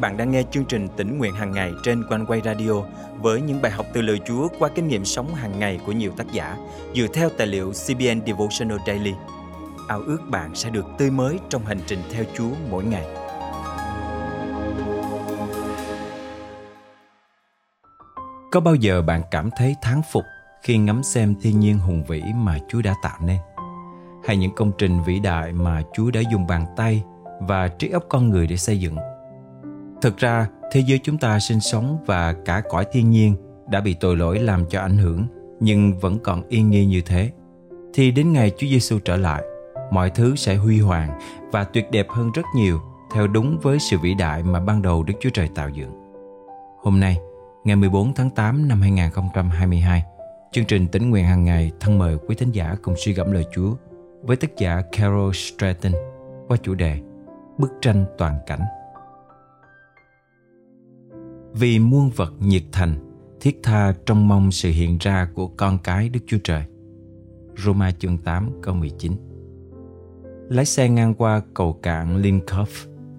bạn đang nghe chương trình tỉnh nguyện hàng ngày trên quanh quay radio với những bài học từ lời Chúa qua kinh nghiệm sống hàng ngày của nhiều tác giả dựa theo tài liệu CBN Devotional Daily. Ao ước bạn sẽ được tươi mới trong hành trình theo Chúa mỗi ngày. Có bao giờ bạn cảm thấy thán phục khi ngắm xem thiên nhiên hùng vĩ mà Chúa đã tạo nên? Hay những công trình vĩ đại mà Chúa đã dùng bàn tay và trí óc con người để xây dựng? Thực ra, thế giới chúng ta sinh sống và cả cõi thiên nhiên đã bị tội lỗi làm cho ảnh hưởng nhưng vẫn còn yên nghi như thế. Thì đến ngày Chúa Giêsu trở lại, mọi thứ sẽ huy hoàng và tuyệt đẹp hơn rất nhiều theo đúng với sự vĩ đại mà ban đầu Đức Chúa Trời tạo dựng. Hôm nay, ngày 14 tháng 8 năm 2022, chương trình tính nguyện hàng ngày thân mời quý thính giả cùng suy gẫm lời Chúa với tác giả Carol Stratton qua chủ đề Bức tranh toàn cảnh. Vì muôn vật nhiệt thành, thiết tha trong mong sự hiện ra của con cái Đức Chúa Trời. Roma chương 8 câu 19 Lái xe ngang qua cầu cảng Linkoff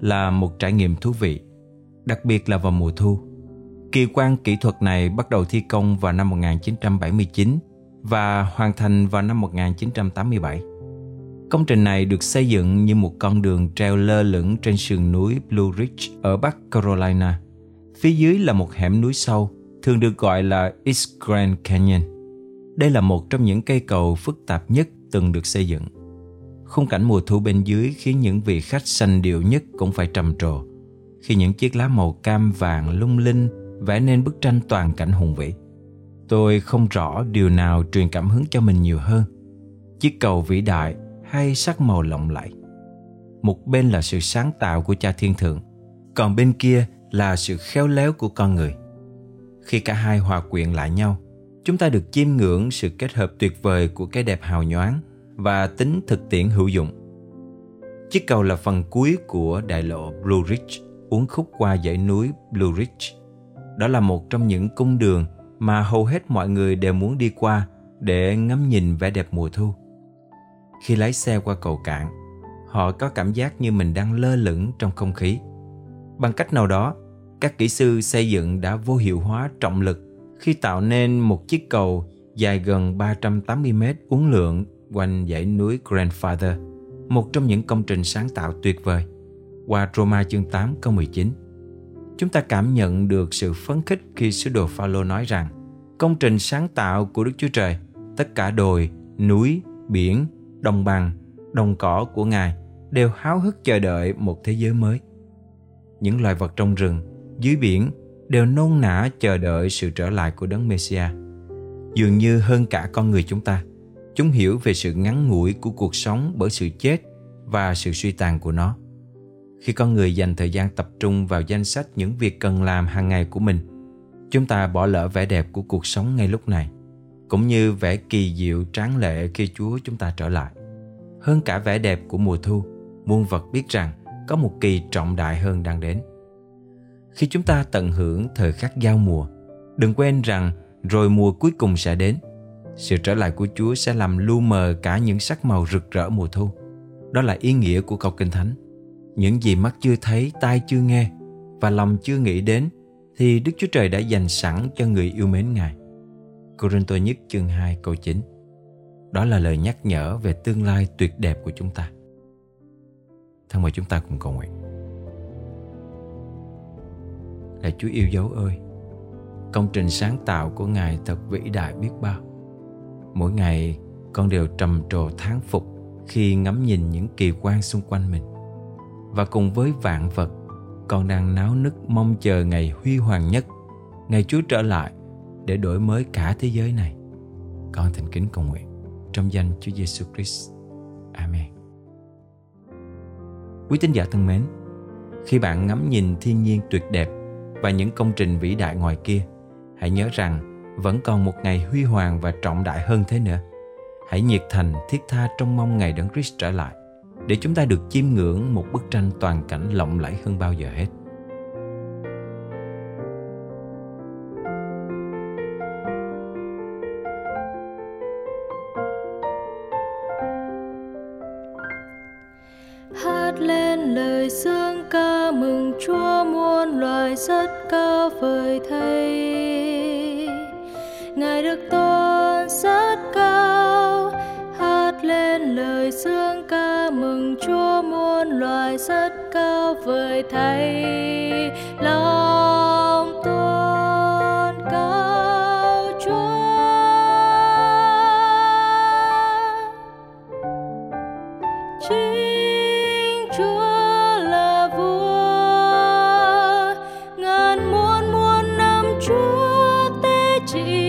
là một trải nghiệm thú vị, đặc biệt là vào mùa thu. Kỳ quan kỹ thuật này bắt đầu thi công vào năm 1979 và hoàn thành vào năm 1987. Công trình này được xây dựng như một con đường treo lơ lửng trên sườn núi Blue Ridge ở Bắc Carolina – Phía dưới là một hẻm núi sâu, thường được gọi là East Grand Canyon. Đây là một trong những cây cầu phức tạp nhất từng được xây dựng. Khung cảnh mùa thu bên dưới khiến những vị khách xanh điệu nhất cũng phải trầm trồ khi những chiếc lá màu cam vàng lung linh vẽ nên bức tranh toàn cảnh hùng vĩ. Tôi không rõ điều nào truyền cảm hứng cho mình nhiều hơn. Chiếc cầu vĩ đại hay sắc màu lộng lẫy. Một bên là sự sáng tạo của cha thiên thượng, còn bên kia là sự khéo léo của con người. Khi cả hai hòa quyện lại nhau, chúng ta được chiêm ngưỡng sự kết hợp tuyệt vời của cái đẹp hào nhoáng và tính thực tiễn hữu dụng. Chiếc cầu là phần cuối của đại lộ blue ridge, uốn khúc qua dãy núi blue ridge. Đó là một trong những cung đường mà hầu hết mọi người đều muốn đi qua để ngắm nhìn vẻ đẹp mùa thu. Khi lái xe qua cầu cảng họ có cảm giác như mình đang lơ lửng trong không khí. Bằng cách nào đó, các kỹ sư xây dựng đã vô hiệu hóa trọng lực khi tạo nên một chiếc cầu dài gần 380 mét uốn lượn quanh dãy núi Grandfather, một trong những công trình sáng tạo tuyệt vời. Qua Roma chương 8 câu 19, chúng ta cảm nhận được sự phấn khích khi sứ đồ Phaolô nói rằng công trình sáng tạo của Đức Chúa Trời, tất cả đồi, núi, biển, đồng bằng, đồng cỏ của Ngài đều háo hức chờ đợi một thế giới mới những loài vật trong rừng, dưới biển đều nôn nã chờ đợi sự trở lại của đấng Messia. Dường như hơn cả con người chúng ta, chúng hiểu về sự ngắn ngủi của cuộc sống bởi sự chết và sự suy tàn của nó. Khi con người dành thời gian tập trung vào danh sách những việc cần làm hàng ngày của mình, chúng ta bỏ lỡ vẻ đẹp của cuộc sống ngay lúc này, cũng như vẻ kỳ diệu tráng lệ khi Chúa chúng ta trở lại. Hơn cả vẻ đẹp của mùa thu, muôn vật biết rằng có một kỳ trọng đại hơn đang đến. Khi chúng ta tận hưởng thời khắc giao mùa, đừng quên rằng rồi mùa cuối cùng sẽ đến. Sự trở lại của Chúa sẽ làm lu mờ cả những sắc màu rực rỡ mùa thu. Đó là ý nghĩa của câu Kinh Thánh. Những gì mắt chưa thấy, tai chưa nghe và lòng chưa nghĩ đến thì Đức Chúa Trời đã dành sẵn cho người yêu mến Ngài. Cô-rin-tô nhất chương 2 câu 9 Đó là lời nhắc nhở về tương lai tuyệt đẹp của chúng ta. Thân mời chúng ta cùng cầu nguyện. Là Chúa yêu dấu ơi, Công trình sáng tạo của Ngài thật vĩ đại biết bao. Mỗi ngày, con đều trầm trồ thán phục Khi ngắm nhìn những kỳ quan xung quanh mình. Và cùng với vạn vật, Con đang náo nức mong chờ ngày huy hoàng nhất, Ngày Chúa trở lại Để đổi mới cả thế giới này. Con thành kính cầu nguyện Trong danh Chúa Giêsu Christ. Amen. Quý tín giả thân mến, khi bạn ngắm nhìn thiên nhiên tuyệt đẹp và những công trình vĩ đại ngoài kia, hãy nhớ rằng vẫn còn một ngày huy hoàng và trọng đại hơn thế nữa. Hãy nhiệt thành thiết tha trong mong ngày Đấng Christ trở lại để chúng ta được chiêm ngưỡng một bức tranh toàn cảnh lộng lẫy hơn bao giờ hết. Lên lời sương ca mừng Chúa muôn loài rất cao vời thầy. Ngài được tôn rất cao, hát lên lời dương ca mừng Chúa muôn loài rất cao vời thầy. Lòng Jesus.